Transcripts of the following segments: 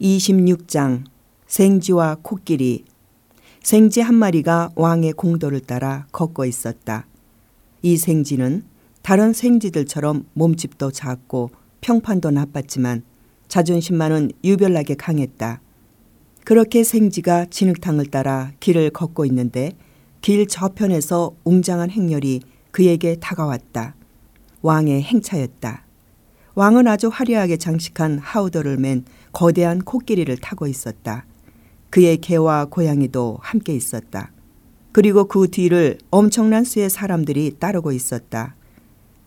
26장 생지와 코끼리 생지 한 마리가 왕의 공도를 따라 걷고 있었다. 이 생지는 다른 생지들처럼 몸집도 작고 평판도 나빴지만 자존심만은 유별나게 강했다. 그렇게 생지가 진흙탕을 따라 길을 걷고 있는데 길 저편에서 웅장한 행렬이 그에게 다가왔다. 왕의 행차였다. 왕은 아주 화려하게 장식한 하우더를 맨 거대한 코끼리를 타고 있었다. 그의 개와 고양이도 함께 있었다. 그리고 그 뒤를 엄청난 수의 사람들이 따르고 있었다.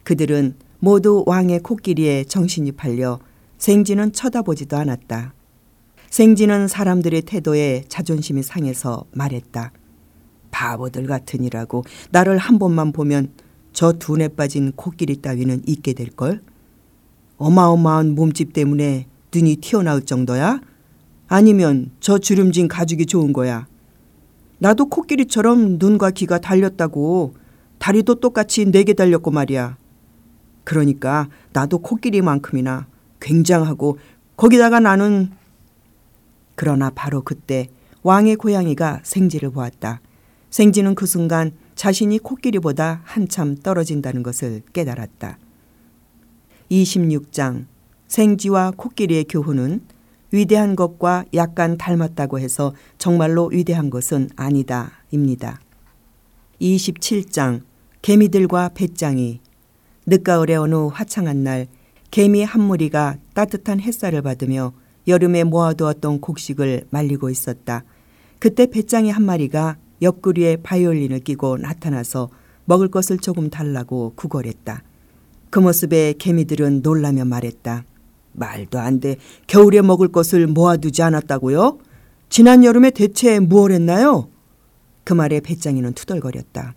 그들은 모두 왕의 코끼리에 정신이 팔려 생지는 쳐다보지도 않았다. 생지는 사람들의 태도에 자존심이 상해서 말했다. 바보들 같으니라고 나를 한 번만 보면 저 둔에 빠진 코끼리 따위는 있게 될걸? 어마어마한 몸집 때문에 눈이 튀어나올 정도야? 아니면 저 주름진 가죽이 좋은 거야? 나도 코끼리처럼 눈과 귀가 달렸다고 다리도 똑같이 네 개 달렸고 말이야. 그러니까 나도 코끼리만큼이나 굉장하고 거기다가 나는 그러나 바로 그때 왕의 고양이가 생지를 보았다. 생지는 그 순간 자신이 코끼리보다 한참 떨어진다는 것을 깨달았다. 26장 생쥐와 코끼리의 교훈은 위대한 것과 약간 닮았다고 해서 정말로 위대한 것은 아니다. 입니다. 27장 개미들과 배짱이 늦가을의 어느 화창한 날 개미 한 무리가 따뜻한 햇살을 받으며 여름에 모아두었던 곡식을 말리고 있었다. 그때 배짱이 한 마리가 옆구리에 바이올린을 끼고 나타나서 먹을 것을 조금 달라고 구걸했다. 그 모습에 개미들은 놀라며 말했다. 말도 안 돼. 겨울에 먹을 것을 모아두지 않았다고요? 지난 여름에 대체 무얼 했나요? 그 말에 배짱이는 투덜거렸다.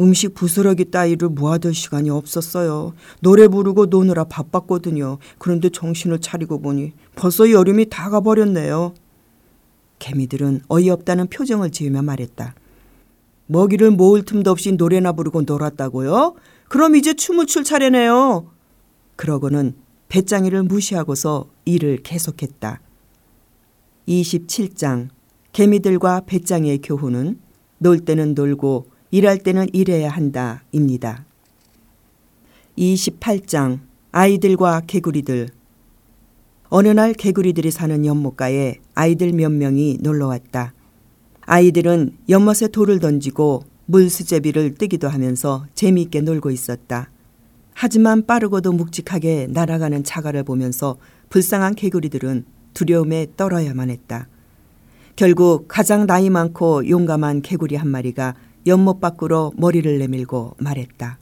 음식 부스러기 따위를 모아둘 시간이 없었어요. 노래 부르고 노느라 바빴거든요. 그런데 정신을 차리고 보니 벌써 여름이 다 가버렸네요. 개미들은 어이없다는 표정을 지으며 말했다. 먹이를 모을 틈도 없이 노래나 부르고 놀았다고요? 그럼 이제 춤을 출 차례네요. 그러고는 배짱이를 무시하고서 일을 계속했다. 27장 개미들과 배짱이의 교훈은 놀 때는 놀고 일할 때는 일해야 한다입니다. 28장 아이들과 개구리들 어느 날 개구리들이 사는 연못가에 아이들 몇 명이 놀러 왔다. 아이들은 연못에 돌을 던지고 물수제비를 뜨기도 하면서 재미있게 놀고 있었다. 하지만 빠르고도 묵직하게 날아가는 자갈을 보면서 불쌍한 개구리들은 두려움에 떨어야만 했다. 결국 가장 나이 많고 용감한 개구리 한 마리가 연못 밖으로 머리를 내밀고 말했다.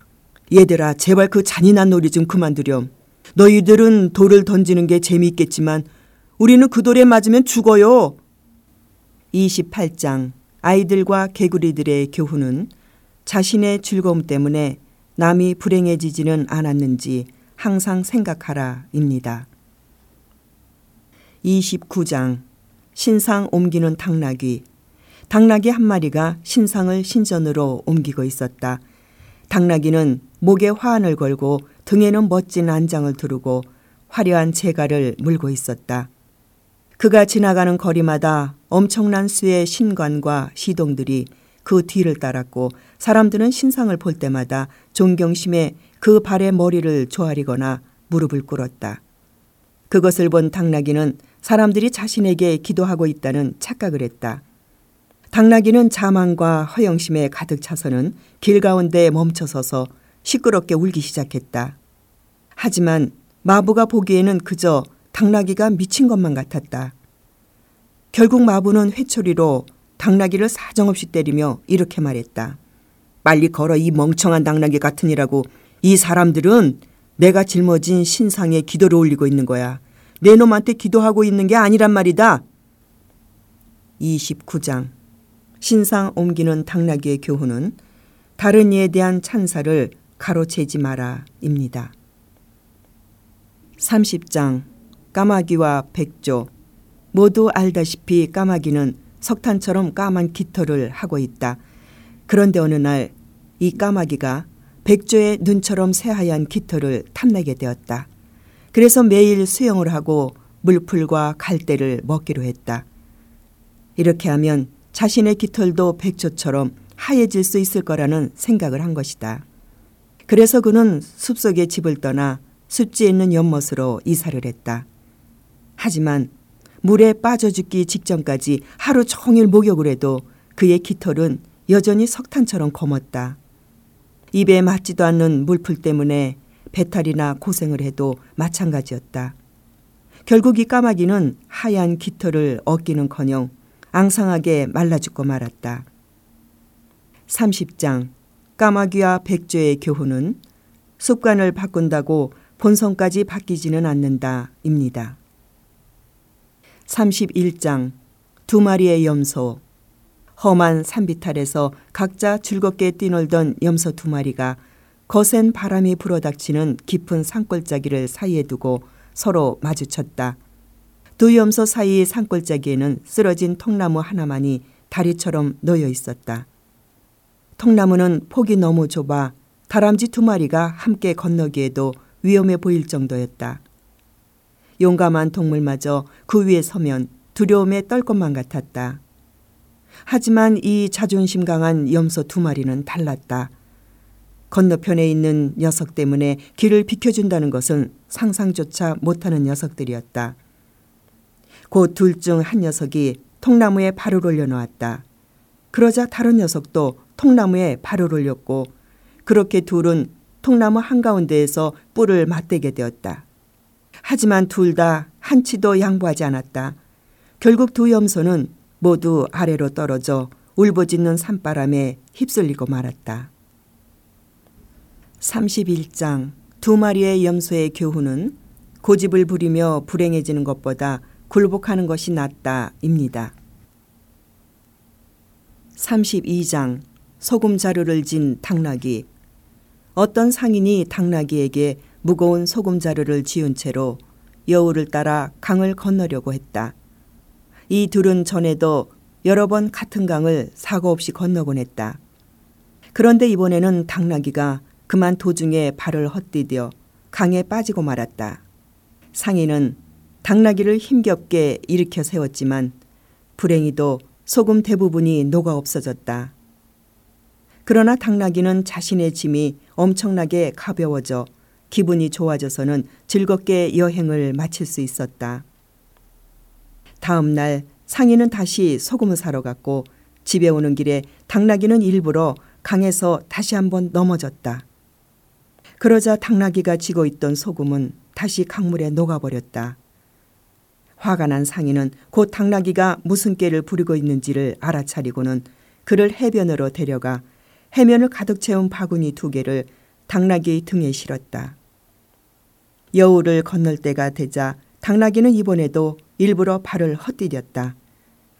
얘들아, 제발 그 잔인한 놀이 좀 그만두렴. 너희들은 돌을 던지는 게 재미있겠지만 우리는 그 돌에 맞으면 죽어요. 28장 아이들과 개구리들의 교훈은 자신의 즐거움 때문에 남이 불행해지지는 않았는지 항상 생각하라입니다. 29장 신상 옮기는 당나귀 당나귀 한 마리가 신상을 신전으로 옮기고 있었다. 당나귀는 목에 화환을 걸고 등에는 멋진 안장을 두르고 화려한 재갈을 물고 있었다. 그가 지나가는 거리마다 엄청난 수의 신관과 시동들이 그 뒤를 따랐고 사람들은 신상을 볼 때마다 존경심에 그 발의 머리를 조아리거나 무릎을 꿇었다. 그것을 본 당나귀는 사람들이 자신에게 기도하고 있다는 착각을 했다. 당나귀는 자만과 허영심에 가득 차서는 길 가운데 멈춰서서 시끄럽게 울기 시작했다. 하지만 마부가 보기에는 그저 당나귀가 미친 것만 같았다. 결국 마부는 회초리로 당나귀를 사정없이 때리며 이렇게 말했다. 빨리 걸어 이 멍청한 당나귀 같으니라고 이 사람들은 내가 짊어진 신상에 기도를 올리고 있는 거야. 내 놈한테 기도하고 있는 게 아니란 말이다. 29장 신상 옮기는 당나귀의 교훈은 다른 이에 대한 찬사를 가로채지 마라입니다. 30장 까마귀와 백조 모두 알다시피 까마귀는 석탄처럼 까만 깃털을 하고 있다. 그런데 어느 날 이 까마귀가 백조의 눈처럼 새하얀 깃털을 탐내게 되었다. 그래서 매일 수영을 하고 물풀과 갈대를 먹기로 했다. 이렇게 하면 자신의 깃털도 백조처럼 하얘질 수 있을 거라는 생각을 한 것이다. 그래서 그는 숲속의 집을 떠나 숲지에 있는 연못으로 이사를 했다. 하지만 물에 빠져 죽기 직전까지 하루 종일 목욕을 해도 그의 깃털은 여전히 석탄처럼 검었다. 입에 맞지도 않는 물풀 때문에 배탈이나 고생을 해도 마찬가지였다. 결국 이 까마귀는 하얀 깃털을 얻기는커녕 앙상하게 말라 죽고 말았다. 30장 까마귀와 백조의 교훈은 습관을 바꾼다고 본성까지 바뀌지는 않는다입니다. 31장 두 마리의 염소 험한 산비탈에서 각자 즐겁게 뛰놀던 염소 두 마리가 거센 바람이 불어닥치는 깊은 산골짜기를 사이에 두고 서로 마주쳤다. 두 염소 사이 산골짜기에는 쓰러진 통나무 하나만이 다리처럼 놓여 있었다. 통나무는 폭이 너무 좁아 다람쥐 두 마리가 함께 건너기에도 위험해 보일 정도였다. 용감한 동물마저 그 위에 서면 두려움에 떨 것만 같았다. 하지만 이 자존심 강한 염소 두 마리는 달랐다. 건너편에 있는 녀석 때문에 길을 비켜준다는 것은 상상조차 못하는 녀석들이었다. 곧 둘 중 한 녀석이 통나무에 발을 올려놓았다. 그러자 다른 녀석도 통나무에 발을 올렸고 그렇게 둘은 통나무 한가운데에서 뿔을 맞대게 되었다. 하지만 둘 다 한치도 양보하지 않았다. 결국 두 염소는 모두 아래로 떨어져 울부짖는 산바람에 휩쓸리고 말았다. 31장 두 마리의 염소의 교훈은 고집을 부리며 불행해지는 것보다 굴복하는 것이 낫다입니다. 32장 소금 자루를 진 당나귀 어떤 상인이 당나귀에게 무거운 소금 자루를 지은 채로 여우를 따라 강을 건너려고 했다. 이 둘은 전에도 여러 번 같은 강을 사고 없이 건너곤 했다. 그런데 이번에는 당나귀가 그만 도중에 발을 헛디뎌 강에 빠지고 말았다. 상인은 당나귀를 힘겹게 일으켜 세웠지만 불행히도 소금 대부분이 녹아 없어졌다. 그러나 당나귀는 자신의 짐이 엄청나게 가벼워져 기분이 좋아져서는 즐겁게 여행을 마칠 수 있었다. 다음 날 상인은 다시 소금을 사러 갔고 집에 오는 길에 당나귀는 일부러 강에서 다시 한번 넘어졌다. 그러자 당나귀가 쥐고 있던 소금은 다시 강물에 녹아버렸다. 화가 난 상인은 곧 당나귀가 무슨 깨를 부리고 있는지를 알아차리고는 그를 해변으로 데려가 해면을 가득 채운 바구니 두 개를 당나귀 등에 실었다. 여우를 건널 때가 되자 당나귀는 이번에도 일부러 발을 헛디뎠다.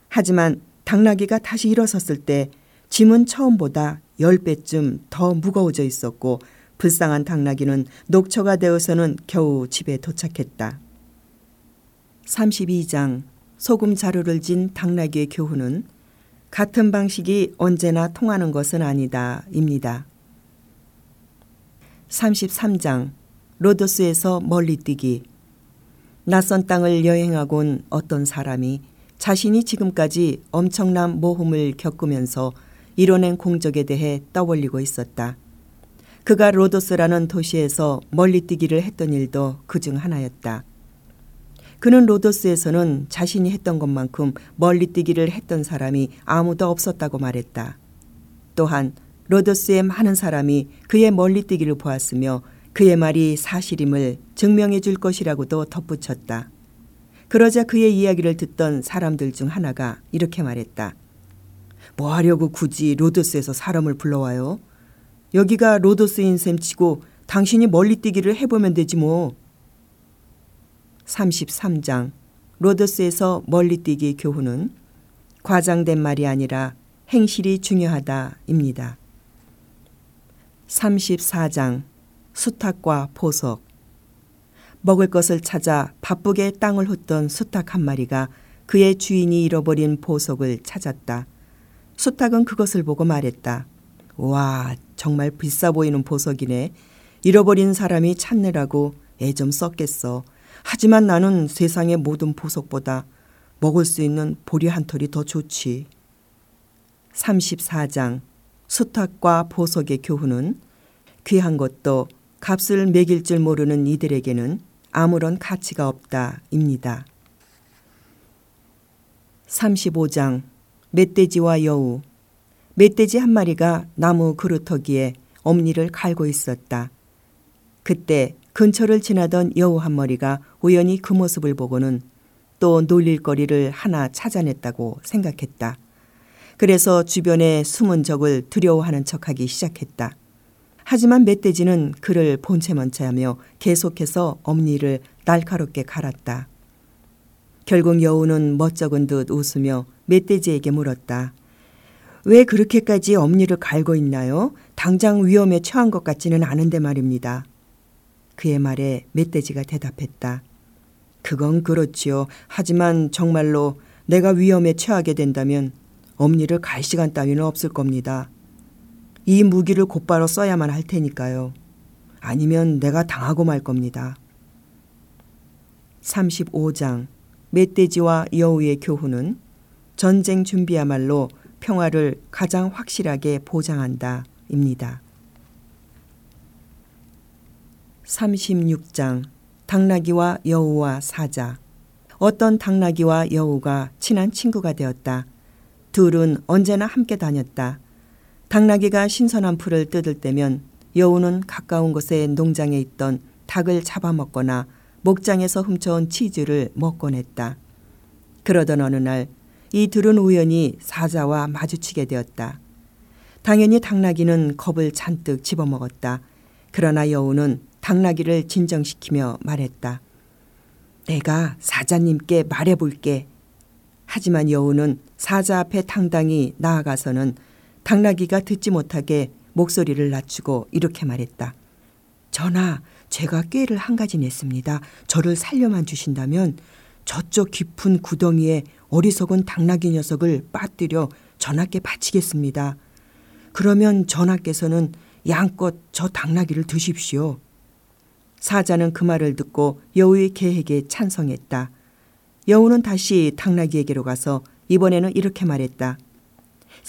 하지만 당나귀가 다시 일어섰을 때 짐은 처음보다 10배쯤 더 무거워져 있었고 불쌍한 당나귀는 녹초가 되어서는 겨우 집에 도착했다. 32장 소금 자루를 진 당나귀의 교훈은 같은 방식이 언제나 통하는 것은 아니다. 입니다. 33장 로도스에서 멀리 뛰기 낯선 땅을 여행하곤 어떤 사람이 자신이 지금까지 엄청난 모험을 겪으면서 이뤄낸 공적에 대해 떠올리고 있었다. 그가 로도스라는 도시에서 멀리 뛰기를 했던 일도 그 중 하나였다. 그는 로도스에서는 자신이 했던 것만큼 멀리 뛰기를 했던 사람이 아무도 없었다고 말했다. 또한 로도스의 많은 사람이 그의 멀리 뛰기를 보았으며 그의 말이 사실임을 증명해 줄 것이라고도 덧붙였다. 그러자 그의 이야기를 듣던 사람들 중 하나가 이렇게 말했다. 뭐 하려고 굳이 로도스에서 사람을 불러와요? 여기가 로도스인 셈 치고 당신이 멀리 뛰기를 해보면 되지 뭐. 33장 로더스에서 멀리 뛰기 교훈은 과장된 말이 아니라 행실이 중요하다입니다. 34장 수탉과 보석 먹을 것을 찾아 바쁘게 땅을 훑던 수탉 한 마리가 그의 주인이 잃어버린 보석을 찾았다. 수탉은 그것을 보고 말했다. 와, 정말 비싸 보이는 보석이네. 잃어버린 사람이 찾느라고 애 좀 썼겠어. 하지만 나는 세상의 모든 보석보다 먹을 수 있는 보리 한 털이 더 좋지. 34장 수탉과 보석의 교훈은 귀한 것도 값을 매길 줄 모르는 이들에게는 아무런 가치가 없다입니다. 35장 멧돼지와 여우 멧돼지 한 마리가 나무 그루터기에 엄니를 갈고 있었다. 그때 근처를 지나던 여우 한 마리가 우연히 그 모습을 보고는 또 놀릴 거리를 하나 찾아냈다고 생각했다. 그래서 주변에 숨은 적을 두려워하는 척하기 시작했다. 하지만 멧돼지는 그를 본체먼체하며 계속해서 엄니를 날카롭게 갈았다. 결국 여우는 멋쩍은 듯 웃으며 멧돼지에게 물었다. 왜 그렇게까지 엄니를 갈고 있나요? 당장 위험에 처한 것 같지는 않은데 말입니다. 그의 말에 멧돼지가 대답했다. 그건 그렇지요. 하지만 정말로 내가 위험에 처하게 된다면 엄니를 갈 시간 따위는 없을 겁니다. 이 무기를 곧바로 써야만 할 테니까요. 아니면 내가 당하고 말 겁니다. 35장 멧돼지와 여우의 교훈은 전쟁 준비야말로 평화를 가장 확실하게 보장한다. 입니다. 36장 당나귀와 여우와 사자 어떤 당나귀와 여우가 친한 친구가 되었다. 둘은 언제나 함께 다녔다. 당나귀가 신선한 풀을 뜯을 때면 여우는 가까운 곳에 농장에 있던 닭을 잡아먹거나 목장에서 훔쳐온 치즈를 먹곤 했다. 그러던 어느 날 이 둘은 우연히 사자와 마주치게 되었다. 당연히 당나귀는 겁을 잔뜩 집어먹었다. 그러나 여우는 당나귀를 진정시키며 말했다. 내가 사자님께 말해볼게. 하지만 여우는 사자 앞에 당당히 나아가서는 당나귀가 듣지 못하게 목소리를 낮추고 이렇게 말했다. 전하, 제가 꾀를 한 가지 냈습니다. 저를 살려만 주신다면 저쪽 깊은 구덩이에 어리석은 당나귀 녀석을 빠뜨려 전하께 바치겠습니다. 그러면 전하께서는 양껏 저 당나귀를 드십시오. 사자는 그 말을 듣고 여우의 계획에 찬성했다. 여우는 다시 당나귀에게로 가서 이번에는 이렇게 말했다.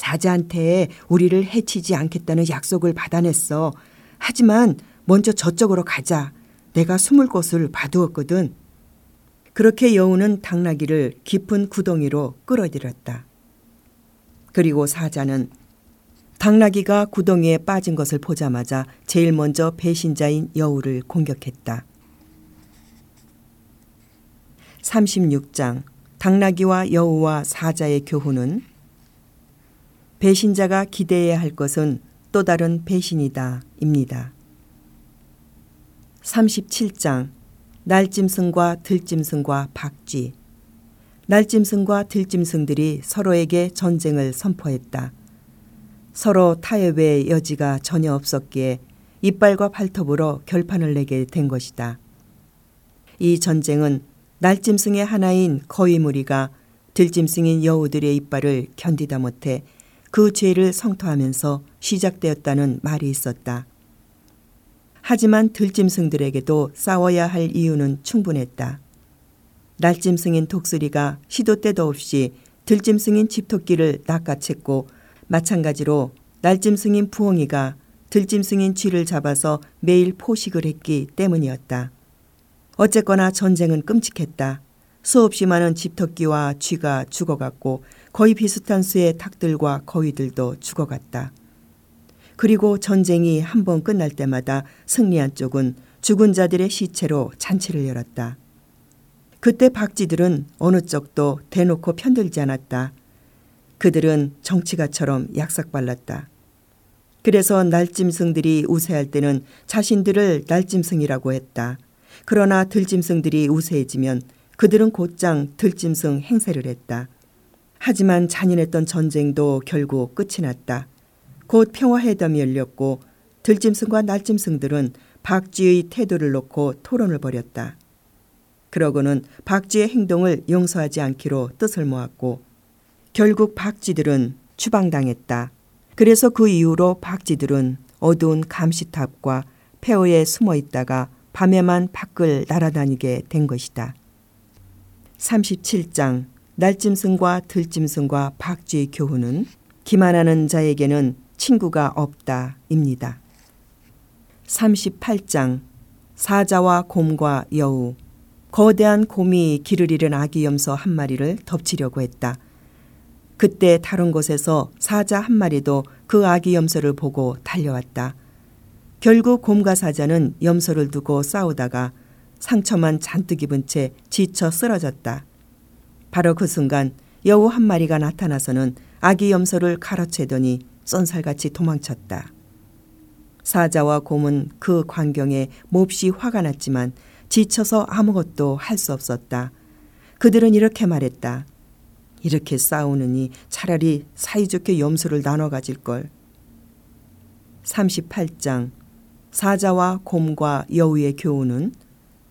사자한테 우리를 해치지 않겠다는 약속을 받아냈어. 하지만 먼저 저쪽으로 가자. 내가 숨을 곳을 봐두었거든. 그렇게 여우는 당나귀를 깊은 구덩이로 끌어들였다. 그리고 사자는 당나귀가 구덩이에 빠진 것을 보자마자 제일 먼저 배신자인 여우를 공격했다. 36장 당나귀와 여우와 사자의 교훈은 배신자가 기대해야 할 것은 또 다른 배신이다 입니다. 37장 날짐승과 들짐승과 박쥐 날짐승과 들짐승들이 서로에게 전쟁을 선포했다. 서로 타협의 여지가 전혀 없었기에 이빨과 발톱으로 결판을 내게 된 것이다. 이 전쟁은 날짐승의 하나인 거위무리가 들짐승인 여우들의 이빨을 견디다 못해 그 죄를 성토하면서 시작되었다는 말이 있었다. 하지만 들짐승들에게도 싸워야 할 이유는 충분했다. 날짐승인 독수리가 시도 때도 없이 들짐승인 집토끼를 낚아챘고 마찬가지로 날짐승인 부엉이가 들짐승인 쥐를 잡아서 매일 포식을 했기 때문이었다. 어쨌거나 전쟁은 끔찍했다. 수없이 많은 집토끼와 쥐가 죽어갔고 거의 비슷한 수의 닭들과 거위들도 죽어갔다. 그리고 전쟁이 한 번 끝날 때마다 승리한 쪽은 죽은 자들의 시체로 잔치를 열었다. 그때 박쥐들은 어느 쪽도 대놓고 편들지 않았다. 그들은 정치가처럼 약삭발랐다. 그래서 날짐승들이 우세할 때는 자신들을 날짐승이라고 했다. 그러나 들짐승들이 우세해지면 그들은 곧장 들짐승 행세를 했다. 하지만 잔인했던 전쟁도 결국 끝이 났다. 곧 평화회담이 열렸고 들짐승과 날짐승들은 박쥐의 태도를 놓고 토론을 벌였다. 그러고는 박쥐의 행동을 용서하지 않기로 뜻을 모았고 결국 박쥐들은 추방당했다. 그래서 그 이후로 박쥐들은 어두운 감시탑과 폐허에 숨어 있다가 밤에만 밖을 날아다니게 된 것이다. 37장 날짐승과 들짐승과 박쥐의 교훈은 기만하는 자에게는 친구가 없다입니다. 38장 사자와 곰과 여우 거대한 곰이 길을 잃은 아기 염소 한 마리를 덮치려고 했다. 그때 다른 곳에서 사자 한 마리도 그 아기 염소를 보고 달려왔다. 결국 곰과 사자는 염소를 두고 싸우다가 상처만 잔뜩 입은 채 지쳐 쓰러졌다. 바로 그 순간 여우 한 마리가 나타나서는 아기 염소를 가로채더니 쏜살같이 도망쳤다. 사자와 곰은 그 광경에 몹시 화가 났지만 지쳐서 아무것도 할 수 없었다. 그들은 이렇게 말했다. 이렇게 싸우느니 차라리 사이좋게 염소를 나눠 가질 걸. 38장 사자와 곰과 여우의 교훈은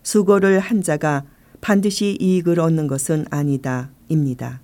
수고를 한 자가 반드시 이익을 얻는 것은 아니다. 입니다.